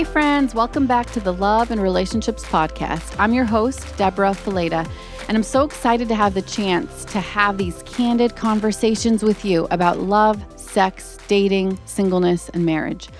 Hey, friends, welcome back to the Love and Relationships Podcast. I'm your host, Deborah Fileta, and I'm so excited to have the chance to have these candid conversations with you about love, sex, dating, singleness, and marriage.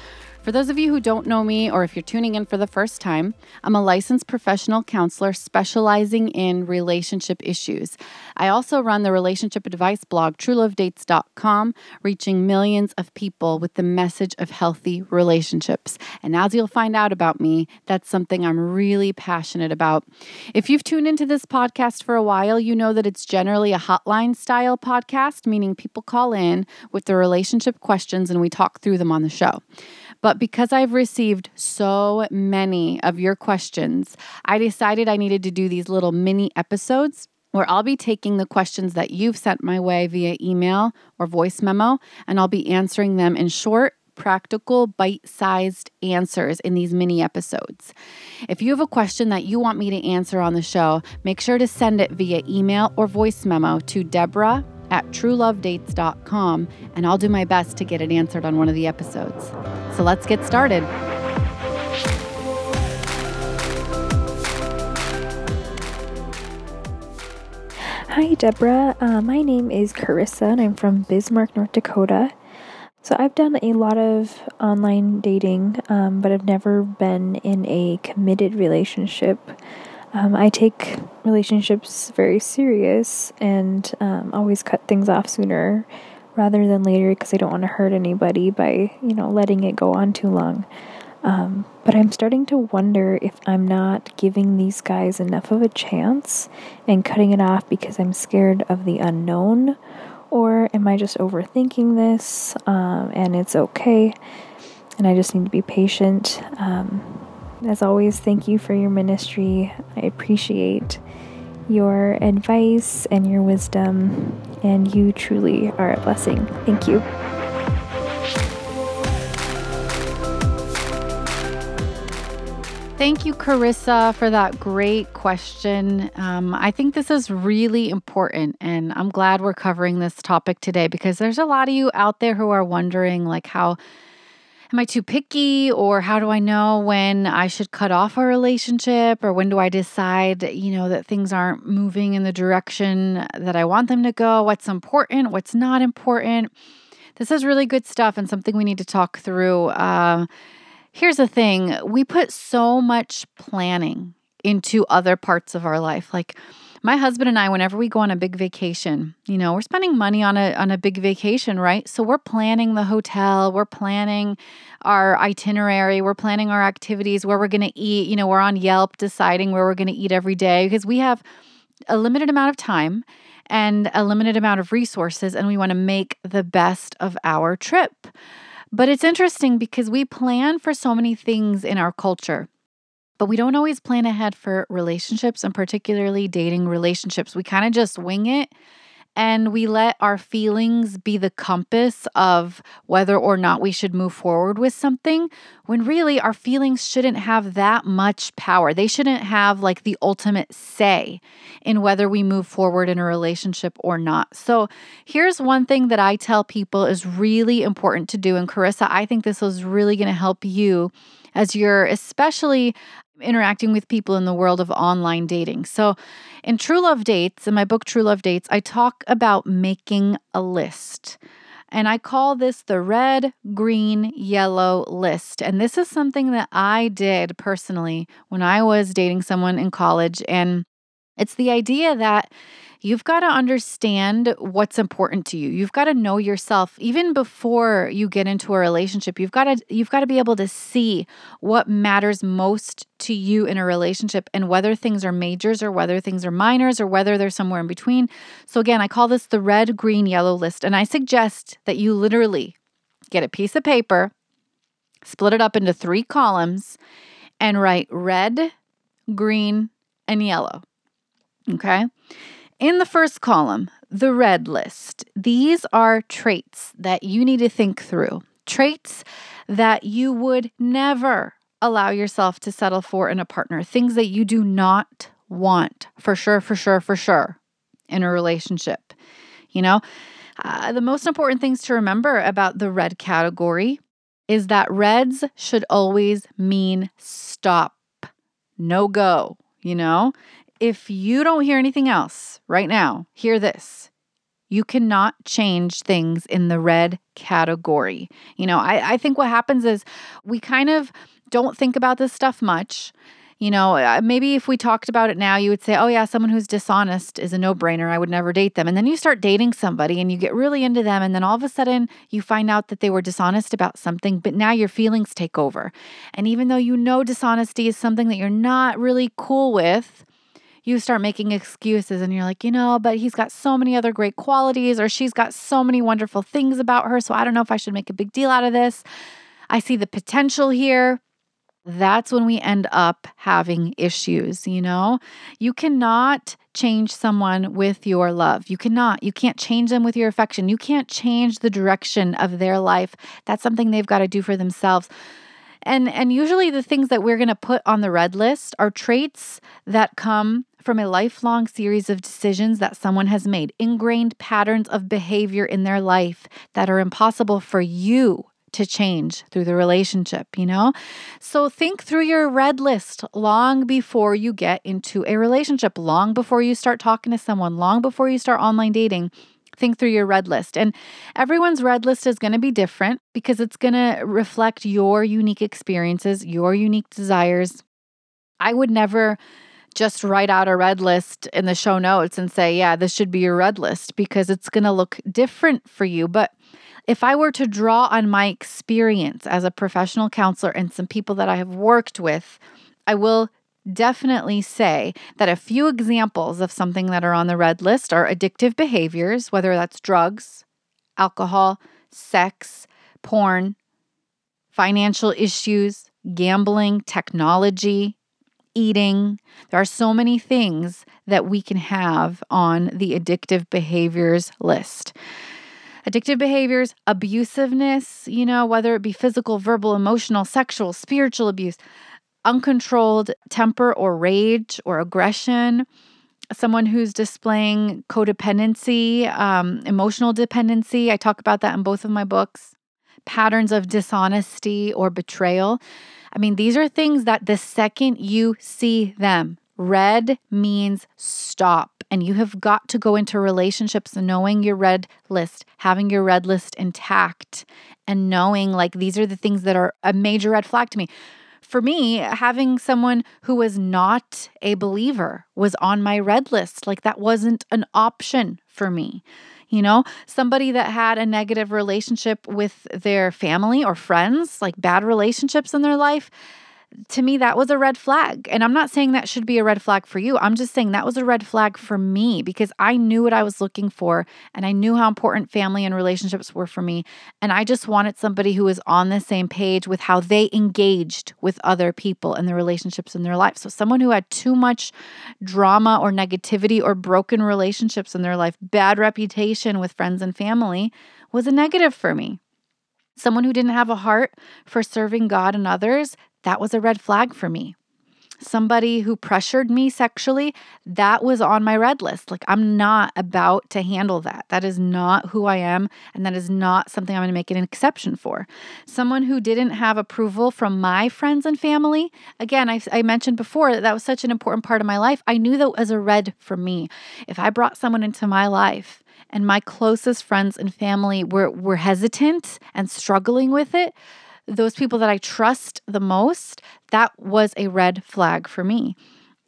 For those of you who don't know me, or if you're tuning in for the first time, I'm a licensed professional counselor specializing in relationship issues. I also run the relationship advice blog, truelovedates.com, reaching millions of people with the message of healthy relationships. And as you'll find out about me, that's something I'm really passionate about. If you've tuned into this podcast for a while, you know that it's generally a hotline style podcast, meaning people call in with their relationship questions and we talk through them on the show. But because I've received so many of your questions, I decided I needed to do these little mini episodes where I'll be taking the questions that you've sent my way via email or voice memo, and I'll be answering them in short, practical, bite sized answers in these mini episodes. If you have a question that you want me to answer on the show, make sure to send it via email or voice memo to Deborah at truelovedates.com, and I'll do my best to get it answered on one of the episodes. So let's get started. Hi, Deborah. Uh, my name is Carissa, and I'm from Bismarck, North Dakota. So, I've done a lot of online dating, um, but I've never been in a committed relationship. Um, I take relationships very serious and um, always cut things off sooner rather than later because I don't want to hurt anybody by, you know, letting it go on too long. Um, but I'm starting to wonder if I'm not giving these guys enough of a chance and cutting it off because I'm scared of the unknown, or am I just overthinking this um, and it's okay and I just need to be patient? Um, as always, thank you for your ministry. I appreciate your advice and your wisdom, and you truly are a blessing. Thank you. Thank you, Carissa, for that great question. Um, I think this is really important, and I'm glad we're covering this topic today because there's a lot of you out there who are wondering, like, how am I too picky or how do I know when I should cut off a relationship or when do I decide, you know, that things aren't moving in the direction that I want them to go? What's important? What's not important? This is really good stuff and something we need to talk through. Uh, here's the thing we put so much planning into other parts of our life. Like, my husband and I, whenever we go on a big vacation, you know, we're spending money on a on a big vacation, right? So we're planning the hotel, we're planning our itinerary, we're planning our activities, where we're to eat. You know, we're on Yelp deciding where we're to eat every day because we have a limited amount of time and a limited amount of resources, and we want to make the best of our trip. But it's interesting because we plan for so many things in our culture. But we don't always plan ahead for relationships and particularly dating relationships. We kind of just wing it and we let our feelings be the compass of whether or not we should move forward with something when really our feelings shouldn't have that much power. They shouldn't have like the ultimate say in whether we move forward in a relationship or not. So, here's one thing that I tell people is really important to do. And Carissa, I think this is really going to help you as you're especially interacting with people in the world of online dating. So, in True Love Dates, in my book True Love Dates, I talk about making a list. And I call this the red, green, yellow list. And this is something that I did personally when I was dating someone in college. And it's the idea that you've got to understand what's important to you. You've got to know yourself even before you get into a relationship. You've got to you've got to be able to see what matters most to you in a relationship and whether things are majors or whether things are minors or whether they're somewhere in between. So again, I call this the red, green, yellow list and I suggest that you literally get a piece of paper, split it up into 3 columns and write red, green, and yellow. Okay? In the first column, the red list, these are traits that you need to think through. Traits that you would never allow yourself to settle for in a partner. Things that you do not want for sure, for sure, for sure in a relationship. You know, uh, the most important things to remember about the red category is that reds should always mean stop, no go, you know? If you don't hear anything else right now, hear this. You cannot change things in the red category. You know, I, I think what happens is we kind of don't think about this stuff much you know, uh, maybe if we talked about it now, you would say, oh, yeah, someone who's dishonest is a no brainer. I would never date them. And then you start dating somebody and you get really into them. And then all of a sudden you find out that they were dishonest about something, but now your feelings take over. And even though you know dishonesty is something that you're not really cool with, you start making excuses and you're like, you know, but he's got so many other great qualities or she's got so many wonderful things about her. So I don't know if I should make a big deal out of this. I see the potential here that's when we end up having issues, you know? You cannot change someone with your love. You cannot. You can't change them with your affection. You can't change the direction of their life. That's something they've got to do for themselves. And and usually the things that we're going to put on the red list are traits that come from a lifelong series of decisions that someone has made, ingrained patterns of behavior in their life that are impossible for you to change through the relationship, you know? So think through your red list long before you get into a relationship, long before you start talking to someone, long before you start online dating. Think through your red list. And everyone's red list is going to be different because it's going to reflect your unique experiences, your unique desires. I would never just write out a red list in the show notes and say, yeah, this should be your red list because it's going to look different for you. But if I were to draw on my experience as a professional counselor and some people that I have worked with, I will definitely say that a few examples of something that are on the red list are addictive behaviors, whether that's drugs, alcohol, sex, porn, financial issues, gambling, technology, eating. There are so many things that we can have on the addictive behaviors list addictive behaviors, abusiveness, you know, whether it be physical, verbal, emotional, sexual, spiritual abuse, uncontrolled temper or rage or aggression, someone who's displaying codependency, um, emotional dependency. I talk about that in both of my books. Patterns of dishonesty or betrayal. I mean, these are things that the second you see them, red means stop and you have got to go into relationships knowing your red list, having your red list intact, and knowing like these are the things that are a major red flag to me. For me, having someone who was not a believer was on my red list. Like that wasn't an option for me. You know, somebody that had a negative relationship with their family or friends, like bad relationships in their life, to me, that was a red flag. And I'm not saying that should be a red flag for you. I'm just saying that was a red flag for me because I knew what I was looking for and I knew how important family and relationships were for me. And I just wanted somebody who was on the same page with how they engaged with other people and the relationships in their life. So, someone who had too much drama or negativity or broken relationships in their life, bad reputation with friends and family, was a negative for me someone who didn't have a heart for serving God and others, that was a red flag for me. Somebody who pressured me sexually, that was on my red list. Like, I'm not about to handle that. That is not who I am, and that is not something I'm going to make an exception for. Someone who didn't have approval from my friends and family, again, I, I mentioned before that that was such an important part of my life. I knew that was a red for me. If I brought someone into my life and my closest friends and family were, were hesitant and struggling with it, those people that I trust the most, that was a red flag for me.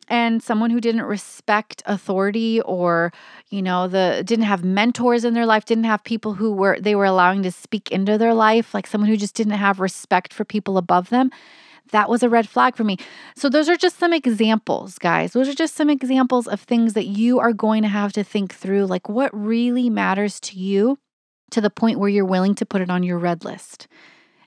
And someone who didn't respect authority or, you know, the didn't have mentors in their life, didn't have people who were they were allowing to speak into their life, like someone who just didn't have respect for people above them, that was a red flag for me. So, those are just some examples, guys. Those are just some examples of things that you are going to have to think through. Like, what really matters to you to the point where you're willing to put it on your red list?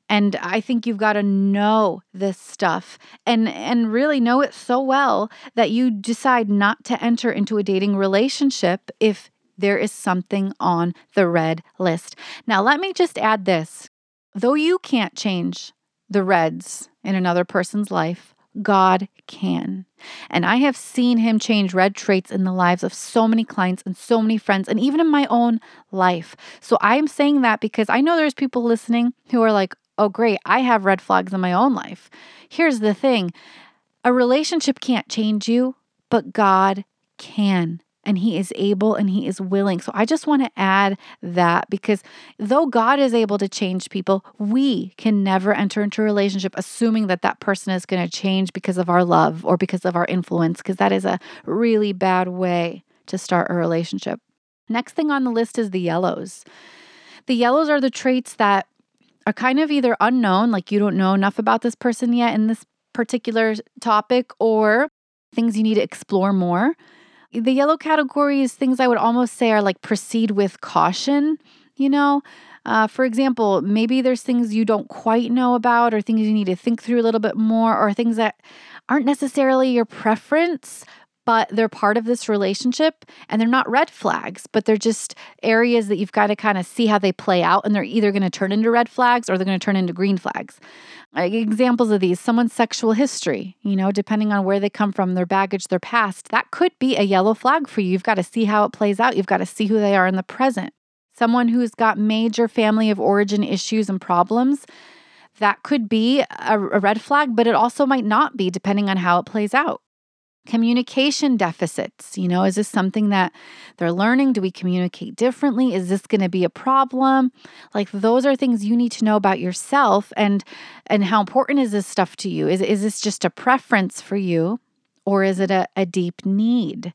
And I think you've got to know this stuff and and really know it so well that you decide not to enter into a dating relationship if there is something on the red list. Now, let me just add this. Though you can't change the reds in another person's life, God can. And I have seen him change red traits in the lives of so many clients and so many friends, and even in my own life. So I am saying that because I know there's people listening who are like, oh, great, I have red flags in my own life. Here's the thing a relationship can't change you, but God can and he is able and he is willing. So I just want to add that because though God is able to change people, we can never enter into a relationship assuming that that person is going to change because of our love or because of our influence, because that is a really bad way to start a relationship. Next thing on the list is the yellows. The yellows are the traits that are kind of either unknown, like you don't know enough about this person yet in this particular topic, or things you need to explore more the yellow category is things I would almost say are like proceed with caution, you know? Uh, for example, maybe there's things you don't quite know about, or things you need to think through a little bit more, or things that aren't necessarily your preference, but they're part of this relationship and they're not red flags, but they're just areas that you've got to kind of see how they play out. And they're either going to turn into red flags or they're going to turn into green flags. Like examples of these someone's sexual history, you know, depending on where they come from, their baggage, their past, that could be a yellow flag for you. You've got to see how it plays out. You've got to see who they are in the present. Someone who's got major family of origin issues and problems, that could be a, a red flag, but it also might not be, depending on how it plays out communication deficits. You know is this something that they're learning? Do we communicate differently? Is this going to be a problem? Like those are things you need to know about yourself and and how important is this stuff to you? Is, is this just a preference for you or is it a, a deep need?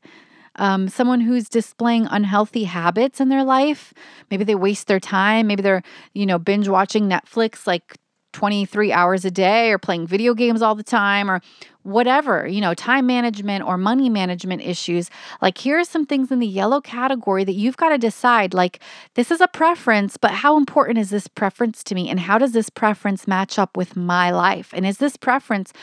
Um, someone who's displaying unhealthy habits in their life maybe they waste their time maybe they're you know binge watching netflix like 23 hours a day or playing video games all the time or whatever, you know, time management or money management issues. Like, here are some things in the yellow category that you've got to decide like, this is a preference, but how important is this preference to me? And how does this preference match up with my life? And is this preference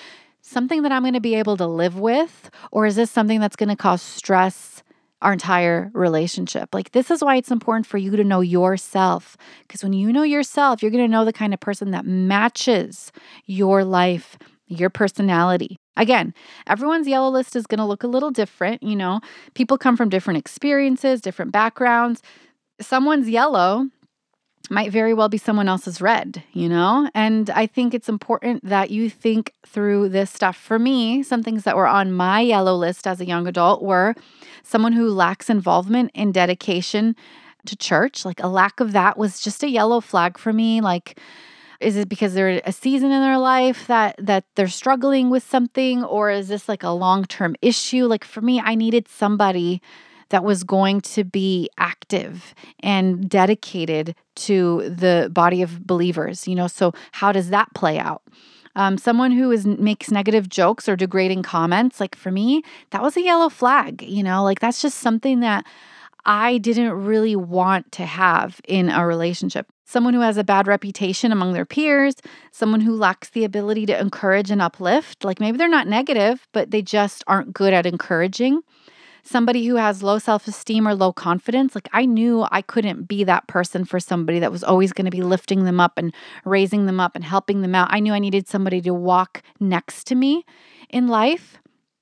something that I'm going to be able to live with? Or is this something that's going to cause stress? Our entire relationship. Like, this is why it's important for you to know yourself. Because when you know yourself, you're going to know the kind of person that matches your life, your personality. Again, everyone's yellow list is going to look a little different. You know, people come from different experiences, different backgrounds. Someone's yellow might very well be someone else's red, you know? And I think it's important that you think through this stuff. For me, some things that were on my yellow list as a young adult were someone who lacks involvement in dedication to church. Like a lack of that was just a yellow flag for me. Like, is it because they're a season in their life that that they're struggling with something or is this like a long-term issue like for me i needed somebody that was going to be active and dedicated to the body of believers, you know, so how does that play out? Um, someone who is makes negative jokes or degrading comments, like for me, that was a yellow flag. You know, like that's just something that I didn't really want to have in a relationship. Someone who has a bad reputation among their peers, someone who lacks the ability to encourage and uplift. Like maybe they're not negative, but they just aren't good at encouraging somebody who has low self esteem or low confidence, like I knew I couldn't be that person for somebody that was always going to be lifting them up and raising them up and helping them out. I knew I needed somebody to walk next to me in life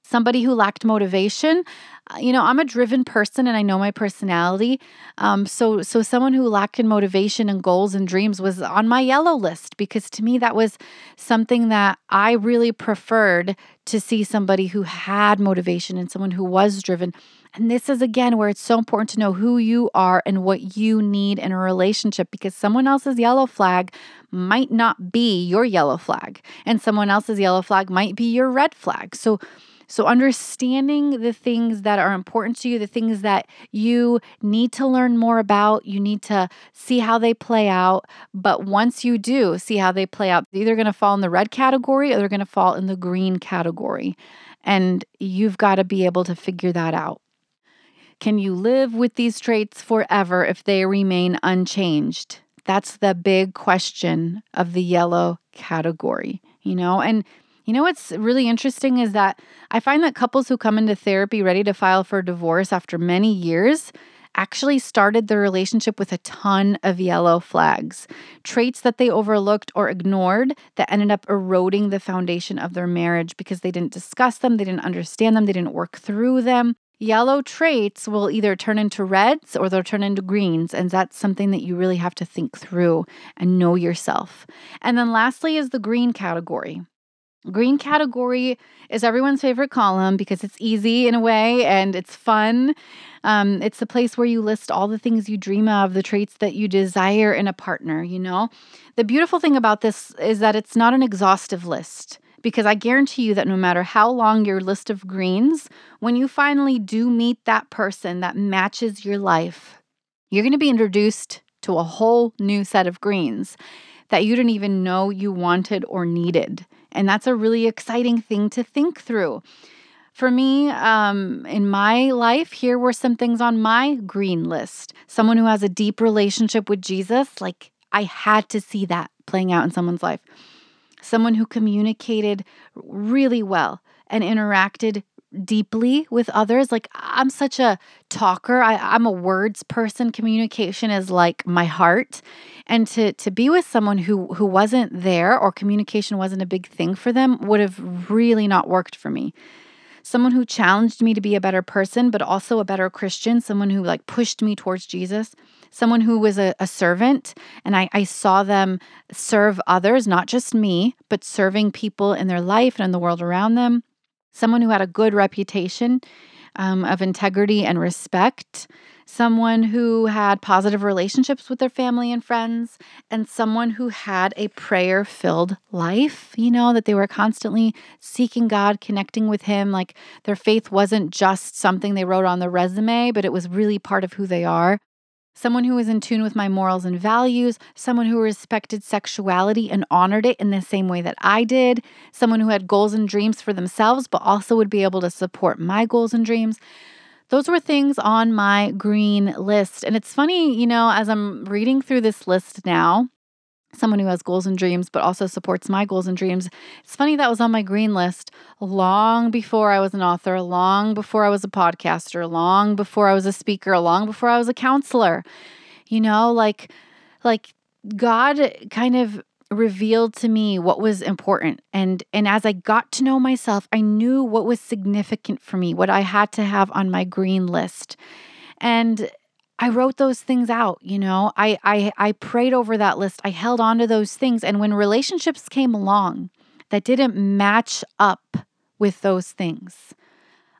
somebody who lacked motivation uh, you know i'm a driven person and i know my personality. Um, so so someone who lacked in motivation and goals and dreams was on my yellow list because to me that was something that i really preferred to see somebody who had motivation and someone who was driven. And this is again where it's so important to know who you are and what you need in a relationship because someone else's yellow flag might not be your yellow flag and someone else's yellow flag might be your red flag. So so, understanding the things that are important to you, the things that you need to learn more about, you need to see how they play out. But once you do see how they play out, they're either going to fall in the red category or they're going to fall in the green category. And you've got to be able to figure that out. Can you live with these traits forever if they remain unchanged? That's the big question of the yellow category, you know? And you know what's really interesting is that I find that couples who come into therapy ready to file for divorce after many years actually started their relationship with a ton of yellow flags, traits that they overlooked or ignored that ended up eroding the foundation of their marriage because they didn't discuss them, they didn't understand them, they didn't work through them. Yellow traits will either turn into reds or they'll turn into greens. And that's something that you really have to think through and know yourself. And then lastly is the green category. Green category is everyone's favorite column because it's easy in a way and it's fun. Um, it's the place where you list all the things you dream of, the traits that you desire in a partner, you know? The beautiful thing about this is that it's not an exhaustive list because I guarantee you that no matter how long your list of greens, when you finally do meet that person that matches your life, you're going to be introduced to a whole new set of greens that you didn't even know you wanted or needed. And that's a really exciting thing to think through. For me, um, in my life, here were some things on my green list. Someone who has a deep relationship with Jesus, like I had to see that playing out in someone's life. Someone who communicated really well and interacted deeply with others. Like I'm such a talker. I, am a words person. Communication is like my heart. And to to be with someone who who wasn't there or communication wasn't a big thing for them would have really not worked for me. Someone who challenged me to be a better person, but also a better Christian, someone who like pushed me towards Jesus, someone who was a, a servant, and I, I saw them serve others, not just me, but serving people in their life and in the world around them someone who had a good reputation um, of integrity and respect, someone who had positive relationships with their family and friends, and someone who had a prayer filled life, you know, that they were constantly seeking God, connecting with Him. Like their faith wasn't just something they wrote on the resume, but it was really part of who they are someone who was in tune with my morals and values, someone who respected sexuality and honored it in the same way that I did, someone who had goals and dreams for themselves, but also would be able to support my goals and dreams. Those were things on my green list. And it's funny, you know, as I'm reading through this list now, someone who has goals and dreams, but also supports my goals and dreams. It's funny that was on my green list long before I was an author, long before I was a podcaster, long before I was a speaker, long before I was a counselor. You know, like, like God kind of revealed to me what was important and and as i got to know myself i knew what was significant for me what i had to have on my green list and I wrote those things out, you know. I I I prayed over that list. I held on to those things and when relationships came along that didn't match up with those things,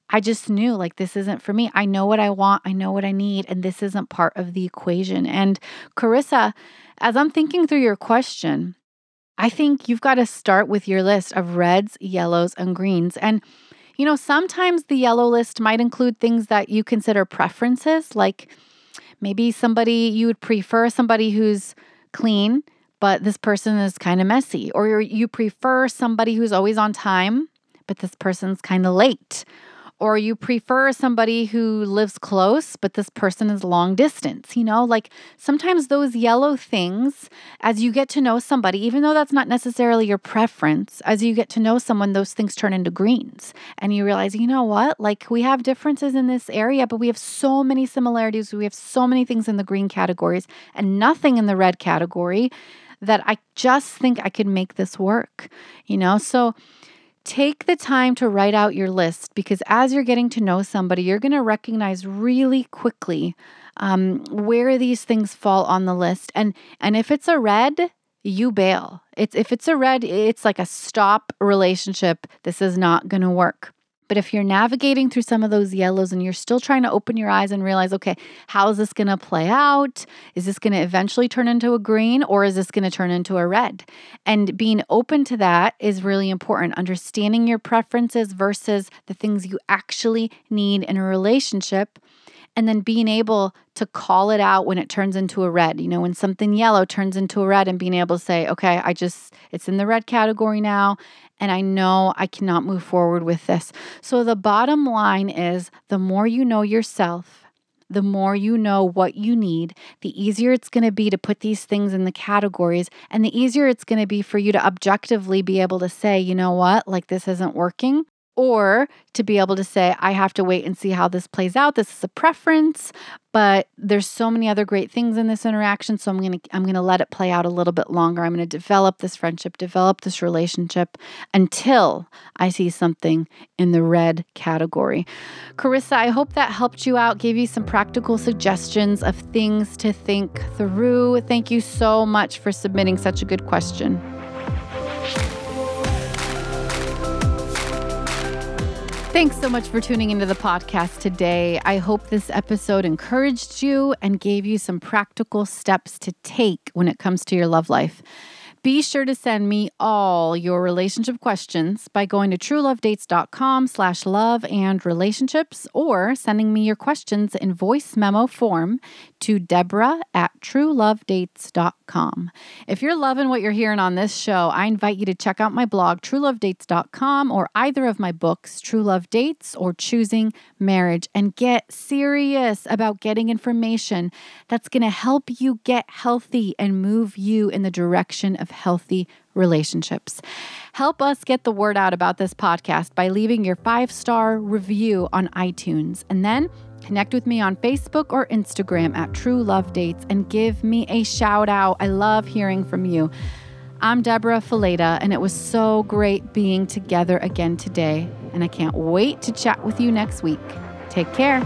I just knew like this isn't for me. I know what I want, I know what I need, and this isn't part of the equation. And Carissa, as I'm thinking through your question, I think you've got to start with your list of reds, yellows, and greens. And you know, sometimes the yellow list might include things that you consider preferences, like Maybe somebody you would prefer somebody who's clean, but this person is kind of messy, or you prefer somebody who's always on time, but this person's kind of late, or you prefer somebody who lives close, but this person is long distance. You know, like sometimes those yellow things, as you get to know somebody, even though that's not necessarily your preference, as you get to know someone, those things turn into greens. And you realize, you know what? Like we have differences in this area, but we have so many similarities. We have so many things in the green categories and nothing in the red category that I just think I could make this work, you know? So, take the time to write out your list because as you're getting to know somebody, you're going to recognize really quickly um, where these things fall on the list. And and if it's a red, you bail. It's if it's a red, it's like a stop relationship. This is not going to work. But if you're navigating through some of those yellows and you're still trying to open your eyes and realize, okay, how is this going to play out? Is this going to eventually turn into a green or is this going to turn into a red? And being open to that is really important. Understanding your preferences versus the things you actually need in a relationship and then being able to call it out when it turns into a red. You know, when something yellow turns into a red and being able to say, okay, I just, it's in the red category now, and I know I cannot move forward with this. So the bottom line is the more you know yourself, the more you know what you need, the easier it's going to be to put these things in the categories, and the easier it's going to be for you to objectively be able to say, you know what, like this isn't working or to be able to say, I have to wait and see how this plays out. This is a preference, but there's so many other great things in this interaction. So I'm gonna I'm gonna let it play out a little bit longer. I'm gonna develop this friendship, develop this relationship until I see something in the red category. Carissa, I hope that helped you out, gave you some practical suggestions of things to think through. Thank you so much for submitting such a good question. Thanks so much for tuning into the podcast today. I hope this episode encouraged you and gave you some practical steps to take when it comes to your love life. Be sure to send me all your relationship questions by going to truelovedates.com slash love and relationships or sending me your questions in voice memo form to Deborah at truelovedates.com. If you're loving what you're hearing on this show, I invite you to check out my blog, truelovedates.com, or either of my books, True Love Dates or Choosing Marriage, and get serious about getting information that's going to help you get healthy and move you in the direction of healthy relationships. Help us get the word out about this podcast by leaving your five star review on iTunes. And then connect with me on Facebook or Instagram at True Love Dates and give me a shout out. I love hearing from you. I'm Deborah Fileta, and it was so great being together again today. And I can't wait to chat with you next week. Take care.